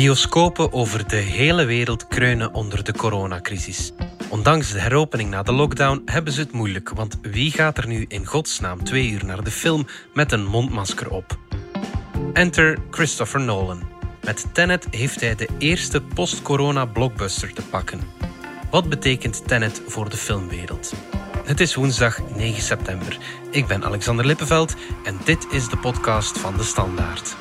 Bioscopen over de hele wereld kreunen onder de coronacrisis. Ondanks de heropening na de lockdown hebben ze het moeilijk, want wie gaat er nu in godsnaam twee uur naar de film met een mondmasker op? Enter Christopher Nolan. Met Tenet heeft hij de eerste post-corona blockbuster te pakken. Wat betekent Tenet voor de filmwereld? Het is woensdag 9 september. Ik ben Alexander Lippenveld en dit is de podcast van De Standaard.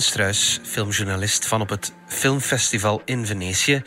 Struis, filmjournalist van op het filmfestival in Venetië.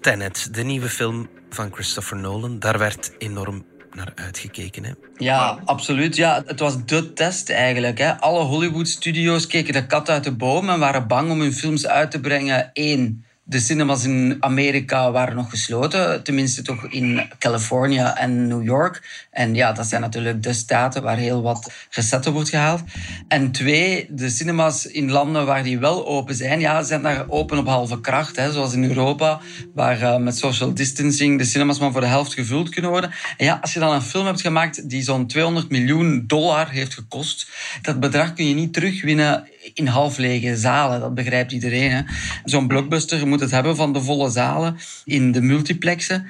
Tenet, de nieuwe film van Christopher Nolan. Daar werd enorm naar uitgekeken. Hè? Ja, absoluut. Ja, het was de test eigenlijk. Hè. Alle Hollywood-studio's keken de kat uit de boom en waren bang om hun films uit te brengen. Eén, de cinemas in Amerika waren nog gesloten, tenminste toch in Californië en New York. En ja, dat zijn natuurlijk de staten waar heel wat recetten wordt gehaald. En twee, de cinemas in landen waar die wel open zijn, ja, zijn daar open op halve kracht. Hè, zoals in Europa, waar uh, met social distancing de cinemas maar voor de helft gevuld kunnen worden. En ja, als je dan een film hebt gemaakt die zo'n 200 miljoen dollar heeft gekost, dat bedrag kun je niet terugwinnen in half lege zalen. Dat begrijpt iedereen. Zo'n blockbuster moet het hebben van de volle zalen in de multiplexen.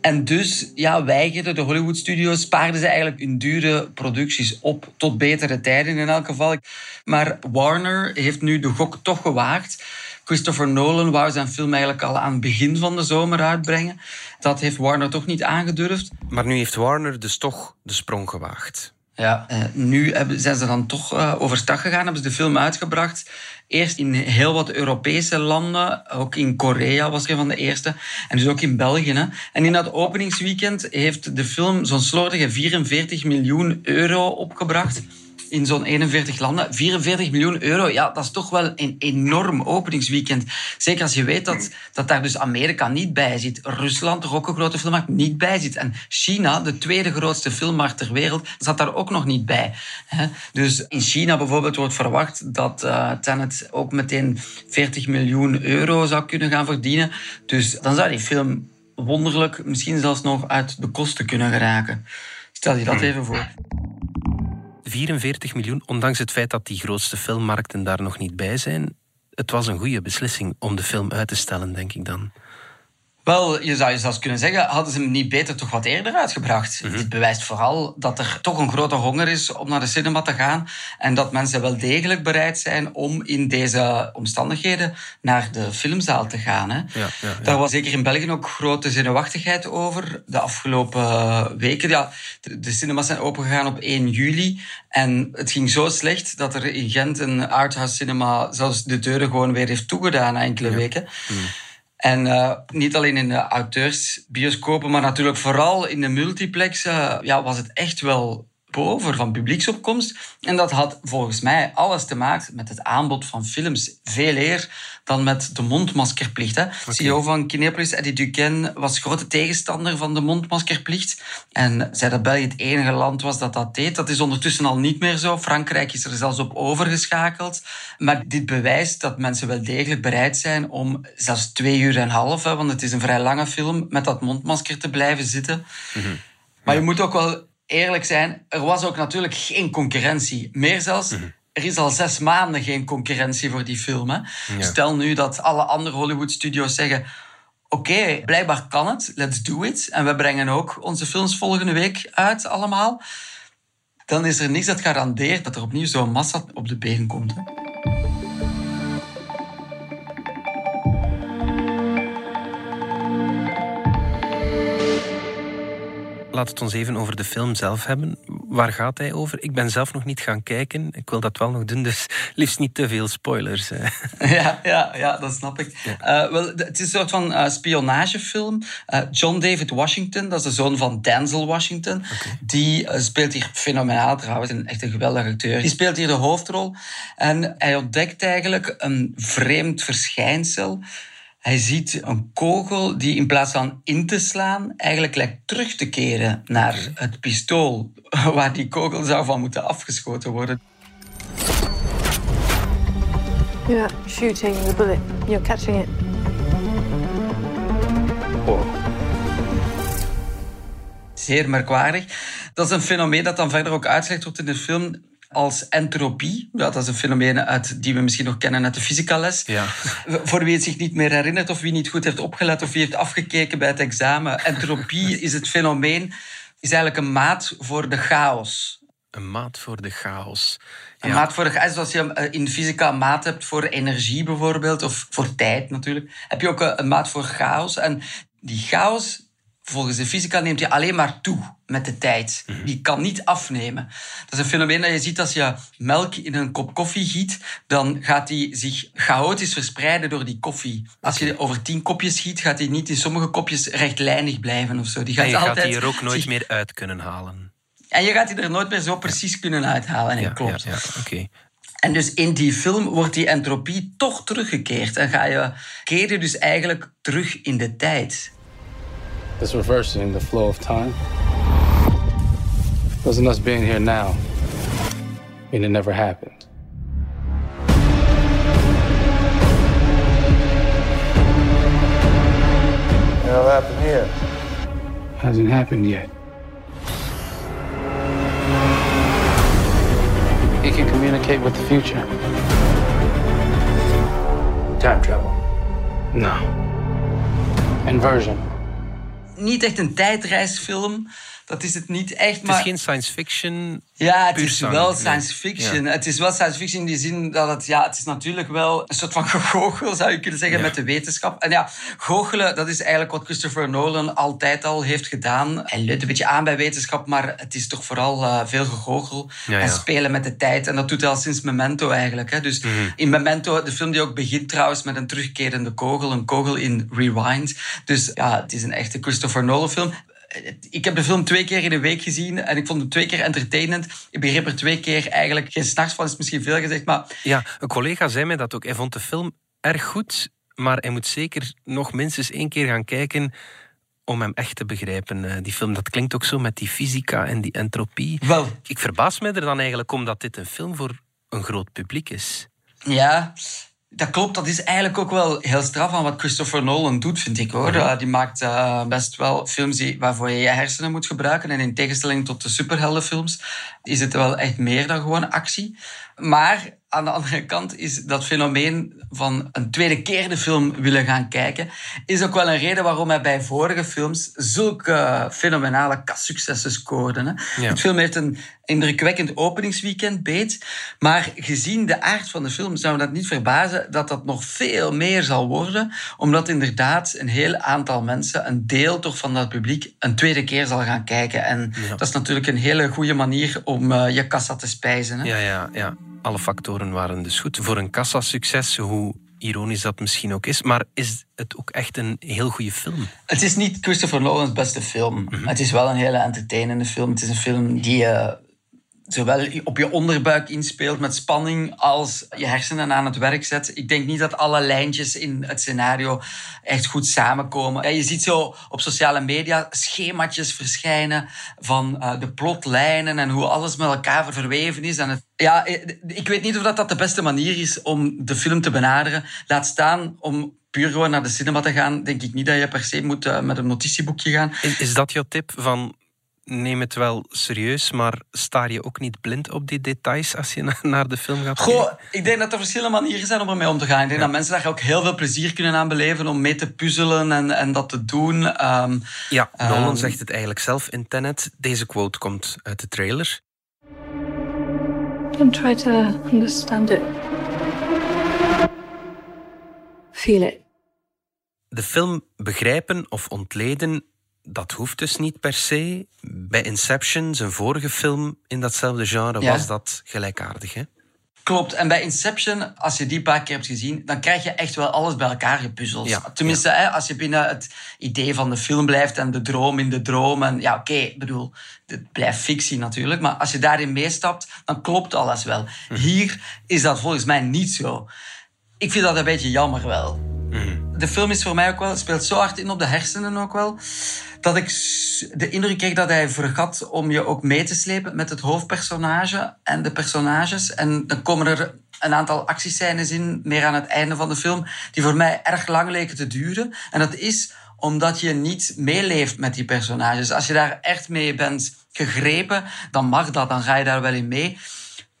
En dus ja, weigerden de Hollywood studios, spaarden ze eigenlijk hun dure producties op tot betere tijden in elk geval. Maar Warner heeft nu de gok toch gewaagd. Christopher Nolan wou zijn film eigenlijk al aan het begin van de zomer uitbrengen. Dat heeft Warner toch niet aangedurfd. Maar nu heeft Warner dus toch de sprong gewaagd. Ja, uh, nu hebben, zijn ze dan toch uh, overstag gegaan, hebben ze de film uitgebracht. Eerst in heel wat Europese landen, ook in Korea was een van de eerste, en dus ook in België. Hè. En in dat openingsweekend heeft de film zo'n slordige 44 miljoen euro opgebracht in zo'n 41 landen. 44 miljoen euro, ja, dat is toch wel een enorm openingsweekend. Zeker als je weet dat, dat daar dus Amerika niet bij zit. Rusland, toch ook een grote filmmarkt, niet bij zit. En China, de tweede grootste filmmarkt ter wereld, zat daar ook nog niet bij. Dus in China bijvoorbeeld wordt verwacht dat uh, Tenet ook meteen 40 miljoen euro zou kunnen gaan verdienen. Dus dan zou die film wonderlijk misschien zelfs nog uit de kosten kunnen geraken. Stel je dat hmm. even voor. 44 miljoen, ondanks het feit dat die grootste filmmarkten daar nog niet bij zijn. Het was een goede beslissing om de film uit te stellen, denk ik dan. Wel, je zou je zelfs kunnen zeggen, hadden ze hem niet beter toch wat eerder uitgebracht? Mm Dit bewijst vooral dat er toch een grote honger is om naar de cinema te gaan en dat mensen wel degelijk bereid zijn om in deze omstandigheden naar de filmzaal te gaan. Hè. Ja, ja, ja. Daar was zeker in België ook grote zenuwachtigheid over de afgelopen weken. Ja, de, cinemas zijn opengegaan op 1 juli en het ging zo slecht dat er in Gent een arthouse cinema zelfs de deuren gewoon weer heeft toegedaan na enkele weken. Mm. En uh, niet alleen in de auteursbioscopen, maar natuurlijk vooral in de multiplexen ja, was het echt wel boven van publieksopkomst. En dat had volgens mij alles te maken met het aanbod van films. Veel eer dan met de mondmaskerplicht. Hè. Okay. CEO van Kinepolis, Eddie Duquesne, was grote tegenstander van de mondmaskerplicht. En zei dat België het enige land was dat dat deed. Dat is ondertussen al niet meer zo. Frankrijk is er zelfs op overgeschakeld. Maar dit bewijst dat mensen wel degelijk bereid zijn om zelfs twee uur en een half, hè, want het is een vrij lange film, met dat mondmasker te blijven zitten. Mm -hmm. Maar je moet ook wel eerlijk zijn, er was ook natuurlijk geen concurrentie. Meer zelfs, mhm. er is al zes maanden geen concurrentie voor die film. Hè. Stel nu dat alle andere Hollywood-studio's zeggen... Oké, blijkbaar kan het, let's do it. En we brengen ook onze films volgende week uit allemaal. Dan is er niks dat garandeert dat er opnieuw zo'n massa op de been komt. Hè. Laat het ons even over de film zelf hebben. Waar gaat hij over? Ik ben zelf nog niet gaan kijken. Ik wil dat wel nog doen, dus liefst niet te veel spoilers. Ja, ja, ja dat snap ik. Uh, wel, het is een soort van uh, spionagefilm. Uh, John David Washington, dat is de zoon van Denzel Washington. Die speelt hier fenomenaal trouwens, een echt een geweldige acteur. Die speelt hier de hoofdrol. En hij ontdekt eigenlijk een vreemd verschijnsel hij ziet een kogel die in plaats van in te slaan, eigenlijk lijkt terug te keren naar het pistool waar die kogel zou van moeten afgeschoten worden. You're not shooting the bullet, you're catching it. temporal. Zeer merkwaardig. Dat is een fenomeen dat dan verder ook uitgelegd wordt in de film als entropie. Ja, dat is een fenomeen uit, die we misschien nog kennen uit de fysicales. Ja. Voor wie het zich niet meer herinnert of wie niet goed heeft opgelet of wie heeft afgekeken bij het examen. Entropie is het fenomeen, is eigenlijk een maat voor de chaos. Een maat voor de chaos. Een maat voor de chaos, zoals je eh, in fysica een maat hebt voor energie bijvoorbeeld, of voor tijd natuurlijk, heb je ook een maat voor chaos. En die chaos volgens de fysica neemt hij alleen maar toe met de tijd. Mhm. Die kan niet afnemen. Dat is een fenomeen dat je ziet als je melk in een kop koffie giet, dan gaat die zich chaotisch verspreiden door die koffie. Als je over tien kopjes giet, gaat die niet in sommige kopjes rechtlijnig blijven of zo. Die gaat en je altijd gaat die er ook nooit meer uit kunnen halen. En je gaat die er nooit meer zo precies kunnen uithalen. En ja, klopt. Ja, oké. En dus in die film wordt die entropie toch teruggekeerd. En ga je, keer je dus eigenlijk terug in de tijd. This reversing the flow of time. Wasn't us being here now. I mean, it never happened. It'll happen here. Hasn't happened yet. He can communicate with the future. Time travel. No. Inversion. Niet echt een tijdreisfilm. Dat is het niet echt. Maar... Het is geen science fiction. Ja, het is wel science fiction. Het is wel science fiction in die zin dat het, ja, het is natuurlijk wel een soort van gegoochel, zou je kunnen zeggen, met de wetenschap. En ja, goochelen, dat is eigenlijk wat Christopher Nolan altijd al heeft gedaan. Hij leunt een beetje aan bij wetenschap, maar het is toch vooral uh, veel gegoochel en spelen met de tijd. En dat doet hij al sinds Memento eigenlijk. Hè. Dus mhm. in Memento, de film die ook begint trouwens met een terugkerende kogel, een kogel in Rewind. Dus ja, het is een echte Christopher Nolan film ik heb de film twee keer in de week gezien en ik vond het twee keer entertainend. Ik begreep er twee keer eigenlijk geen s'nachts van, is misschien veel gezegd, maar... Ja, een collega zei mij dat ook. Hij vond de film erg goed, maar hij moet zeker nog minstens één keer gaan kijken om hem echt te begrijpen. Eh, die film, dat klinkt ook zo met die fysica en die entropie. Wel. Ik verbaas me er dan eigenlijk om dat dit een film voor een groot publiek is. Ja, dat klopt, dat is eigenlijk ook wel heel straf aan wat Christopher Nolan doet, vind ik hoor. Mhm. die maakt uh, best wel films die, waarvoor je je hersenen moet gebruiken. En in tegenstelling tot de superheldenfilms is het wel echt meer dan gewoon actie. Maar aan de andere kant is dat fenomeen van een tweede keer de film willen gaan kijken, is ook wel een reden waarom hij bij vorige films zulke fenomenale kassuccessen scoorde. Hè. De film heeft een indrukwekkend openingsweekend beet, maar gezien de aard van de film zou dat niet verbazen dat dat nog veel meer zal worden, omdat inderdaad een heel aantal mensen, een deel toch van dat publiek, een tweede keer zal gaan kijken. En dat is natuurlijk een hele goede manier om uh, je kassa te spijzen. Hè. Ja, ja, ja alle factoren waren dus goed. Voor een kassasucces, hoe ironisch dat misschien ook is. Maar is het ook echt een heel goede film? Het is niet Christopher Nolan's beste film. Mhm. Het is wel een hele entertainende film. Het is een film die je zowel op je onderbuik inspeelt met spanning als je hersenen aan het werk zet. Ik denk niet dat alle lijntjes in het scenario echt goed samenkomen. Je ziet zo op sociale media schemaatjes verschijnen van uh, de plotlijnen en hoe alles met elkaar verweven is. En ja, eh, ik weet niet of dat, de beste manier is om de film te benaderen. Laat staan om puur naar de cinema te gaan, denk ik niet dat je per se moet uh, met een notitieboekje gaan. Is, is dat jouw tip van neem het wel serieus, maar sta je ook niet blind op die details als je naar de film gaat Goh, ik denk dat er verschillende manieren zijn om ermee om te gaan. Ik denk dat mensen daar ook heel veel plezier kunnen aan beleven om mee te puzzelen en, en dat te doen. Um, ja, Nolan um, zegt het eigenlijk zelf in Tenet. Deze quote komt uit de trailer. Don't try to understand it. Feel it. De film begrijpen of ontleden dat hoeft dus niet per se. Bij Inception, zijn vorige film in datzelfde genre, was dat gelijkaardig. Hè? Klopt. En bij Inception, als je die een paar keer hebt gezien, dan krijg je echt wel alles bij elkaar gepuzzeld. Tenminste, Hè, als je binnen het idee van de film blijft en de droom in de droom. En ja, oké, ik bedoel, het blijft fictie natuurlijk. Maar als je daarin meestapt, dan klopt alles wel. Hm. Hier is dat volgens mij niet zo. Ik vind dat een beetje jammer wel. Hm. De film is voor mij ook wel, speelt zo hard in op de hersenen ook wel dat ik de indruk kreeg dat hij vergat om je ook mee te slepen met het hoofdpersonage en de personages. En dan komen er een aantal actiescènes in, meer aan het einde van de film, die voor mij erg lang leken te duren. En dat is omdat je niet meeleeft met die personages. Als je daar echt mee bent gegrepen, dan mag dat, dan ga je daar wel in mee.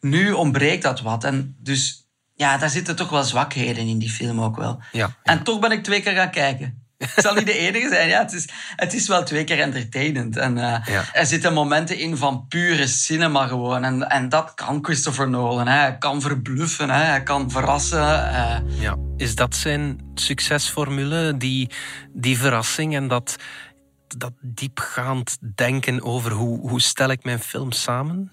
Nu ontbreekt dat wat. En dus ja, daar zitten toch wel zwakheden in die film ook wel. Ja, En toch ben ik twee keer gaan kijken. Ik zal niet de enige zijn. Ja, het, is, het is wel twee keer entertainend. En, uh, Ja. Er zitten momenten in van pure cinema gewoon. En, en dat kan Christopher Nolan. Hè. Hij kan verbluffen, hè. hij kan verrassen. eh. Ja. Is dat zijn succesformule, die, die verrassing en dat, dat diepgaand denken over hoe, hoe stel ik mijn film samen?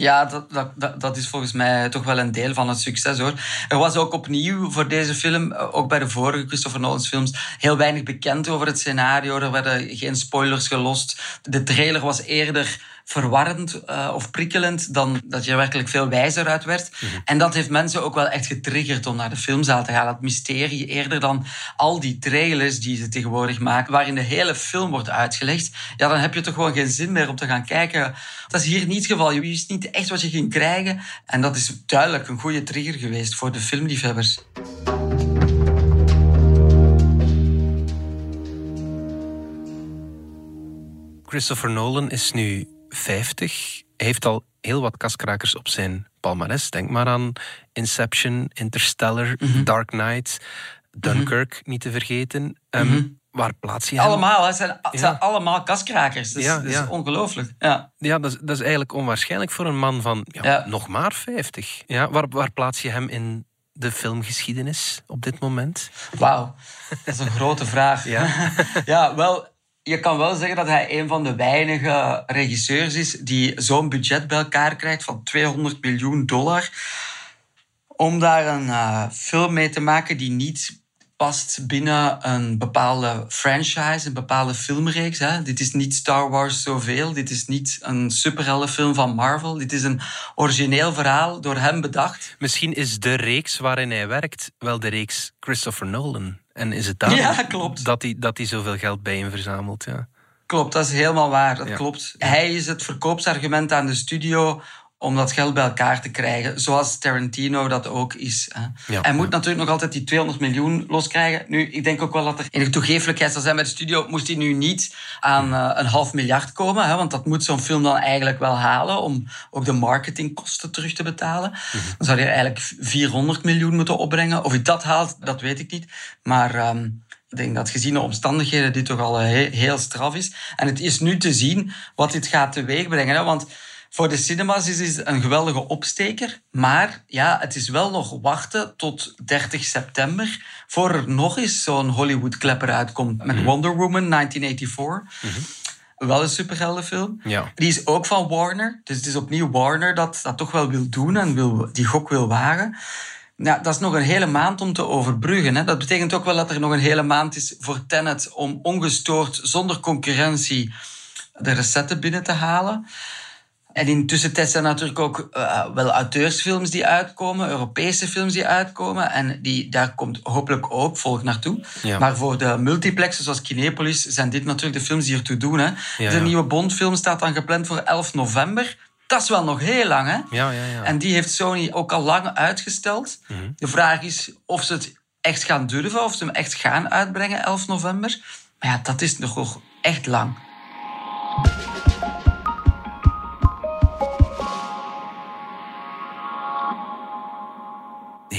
Ja, dat, dat, dat, is volgens mij toch wel een deel van het succes hoor. Er was ook opnieuw voor deze film, eh, ook bij de vorige Christopher Nolan's films, heel weinig bekend over het scenario. Er werden geen spoilers gelost. De trailer was eerder verwarrend uh, of prikkelend dan dat je er werkelijk veel wijzer uit werd. En dat heeft mensen ook wel echt getriggerd om naar de filmzaal te gaan. Dat mysterie eerder dan al die trailers die ze tegenwoordig maken, waarin de hele film wordt uitgelegd. Ja, dan heb je toch gewoon geen zin meer om te gaan kijken. Dat is hier niet het geval. Je wist niet echt wat je ging krijgen. En dat is duidelijk een goede trigger geweest voor de filmliefhebbers. Christopher Nolan is nu 50. Hij heeft al heel wat kaskrakers op zijn palmares. Denk maar aan Inception, Interstellar, Dark Knight, Dunkirk, niet te vergeten. Um, Waar plaats je hem? Allemaal, het zijn, het zijn allemaal kaskrakers. Dat is, Ja, dat is ja. ongelooflijk. Ja. Ja, dat is, dat is eigenlijk onwaarschijnlijk voor een man van nog maar 50. Ja, waar, waar plaats je hem in de filmgeschiedenis op dit moment? Wauw, dat is een grote vraag. Ja. ja, wel, je kan wel zeggen dat hij een van de weinige regisseurs is die zo'n budget bij elkaar krijgt van 200 miljoen dollar. Om daar een eh, film mee te maken die niet past binnen een bepaalde franchise, een bepaalde filmreeks. Hè. Dit is niet Star Wars zoveel, dit is niet een superheldenfilm van Marvel. Dit is een origineel verhaal door hem bedacht. Misschien is de reeks waarin hij werkt wel de reeks Christopher Nolan. En is het daarom Ja, klopt. dat hij, dat hij zoveel geld bij hem verzamelt? Ja. Klopt, dat is helemaal waar. Dat Ja. klopt. Hij is het verkoopsargument aan de studio om dat geld bij elkaar te krijgen. Zoals Tarantino dat ook is. Hè. Ja, hij moet ja. natuurlijk nog altijd die 200 miljoen loskrijgen. Nu, ik denk ook wel dat er enige toegeeflijkheid zal zijn bij de studio. Moest hij nu niet aan eh, een half miljard komen. Hè, want dat moet zo'n film dan eigenlijk wel halen. Om ook de marketingkosten terug te betalen. Dan zou hij eigenlijk 400 miljoen moeten opbrengen. Of hij dat haalt, dat weet ik niet. Maar... ehm, ik denk dat gezien de omstandigheden dit toch al he- heel straf is. En het is nu te zien wat dit gaat teweegbrengen. Hè? Want voor de cinemas is het een geweldige opsteker. Maar ja, het is wel nog wachten tot 30 september... voor er nog eens zo'n Hollywood-klepper uitkomt. Met Wonder Woman 1984. Wel een superheldenfilm. Ja. Die is ook van Warner. Dus het is opnieuw Warner dat dat toch wel wil doen en wil, die gok wil wagen. Ja, dat is nog een hele maand om te overbruggen. Hè. Dat betekent ook wel dat er nog een hele maand is voor Tenet om ongestoord, zonder concurrentie, de recetten binnen te halen. En in tussentijd zijn er natuurlijk ook eh, wel auteursfilms die uitkomen, Europese films die uitkomen. En die, daar komt hopelijk ook volg naartoe. Ja. Maar voor de multiplexen zoals Kinepolis zijn dit natuurlijk de films die ertoe doen. Hè. de nieuwe Bondfilm staat dan gepland voor 11 november. Dat is wel nog heel lang, hè? Ja, ja, ja. En die heeft Sony ook al lang uitgesteld. De vraag is of ze het echt gaan durven, of ze hem echt gaan uitbrengen 11 november. Maar ja, dat is nog echt lang.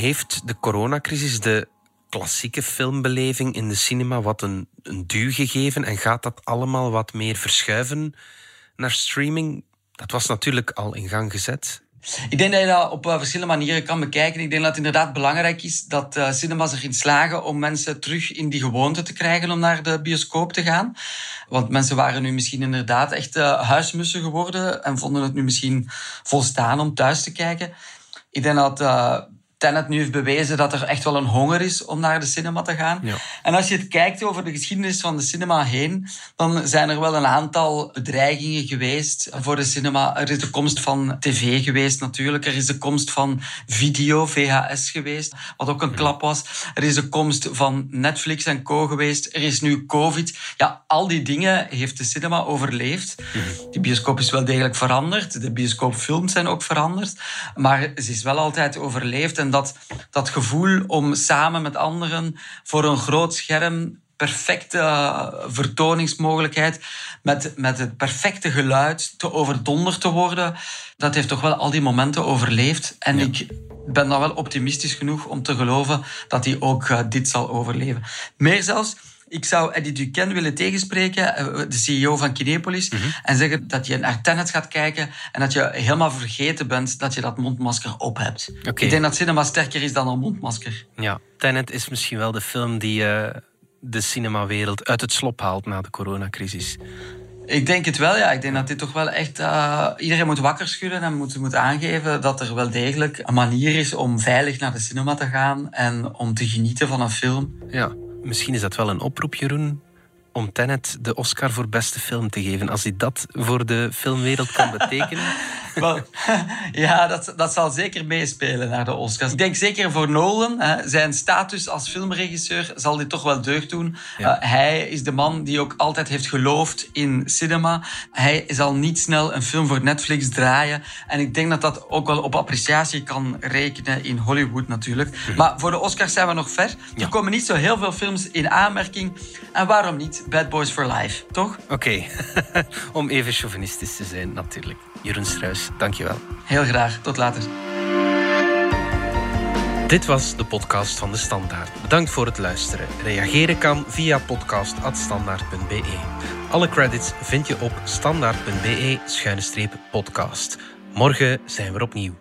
Heeft de coronacrisis de klassieke filmbeleving in de cinema wat een, een duw gegeven en gaat dat allemaal wat meer verschuiven naar streaming? Dat was natuurlijk al in gang gezet. Ik denk dat je dat op eh, verschillende manieren kan bekijken. Ik denk dat het inderdaad belangrijk is dat eh, cinemas erin slagen om mensen terug in die gewoonte te krijgen om naar de bioscoop te gaan. Want mensen waren nu misschien inderdaad echt eh, huismussen geworden en vonden het nu misschien volstaan om thuis te kijken. Ik denk dat Tenet nu heeft bewezen dat er echt wel een honger is om naar de cinema te gaan. Ja. En als je het kijkt over de geschiedenis van de cinema heen, dan zijn er wel een aantal bedreigingen geweest voor de cinema. Er is de komst van tv geweest natuurlijk. Er is de komst van video, VHS geweest, wat ook een klap was. Er is de komst van Netflix en co geweest. Er is nu COVID. Ja, al die dingen heeft de cinema overleefd. De bioscoop is wel degelijk veranderd. De bioscoopfilms zijn ook veranderd. Maar ze is wel altijd overleefd. En dat, dat gevoel om samen met anderen voor een groot scherm perfecte uh, vertoningsmogelijkheid, met, met het perfecte geluid te overdonderd te worden. Dat heeft toch wel al die momenten overleefd. En ik ben dan wel optimistisch genoeg om te geloven dat hij ook uh, dit zal overleven. Meer zelfs, ik zou Eddie Duquesne willen tegenspreken, eh, de CEO van Kinepolis, mm -hmm. en zeggen dat je naar Tenet gaat kijken en dat je helemaal vergeten bent dat je dat mondmasker op hebt. Okay. Ik denk dat cinema sterker is dan een mondmasker. Ja, Tenet is misschien wel de film die uh, de cinemawereld uit het slop haalt na de coronacrisis. Ik denk het wel, ja. Ik denk dat dit toch wel echt... Uh, iedereen moet wakker schudden en moet, moet aangeven dat er wel degelijk een manier is om veilig naar de cinema te gaan en om te genieten van een film. Ja, misschien is dat wel een oproep, Jeroen, om Tenet de Oscar voor beste film te geven. Als hij dat voor de filmwereld kan betekenen. Wel, ja, dat, dat zal zeker meespelen naar de Oscars. Ik denk zeker voor Nolan, hè, zijn status als filmregisseur zal dit toch wel deugd doen. Ja. Uh, hij is de man die ook altijd heeft geloofd in cinema. Hij zal niet snel een film voor Netflix draaien. En ik denk dat dat ook wel op appreciatie kan rekenen in Hollywood natuurlijk. Mm. Maar voor de Oscars zijn we nog ver. Ja. Er komen niet zo heel veel films in aanmerking. En waarom niet? Bad Boys for Life, toch? Oké, okay. om even chauvinistisch te zijn natuurlijk. Jeroen Struis, dankjewel. Heel graag, tot later. Dit was de podcast van De Standaard. Bedankt voor het luisteren. Reageren kan via podcast.standaard.be. Alle credits vind je op standaard.be-podcast. Morgen zijn we opnieuw.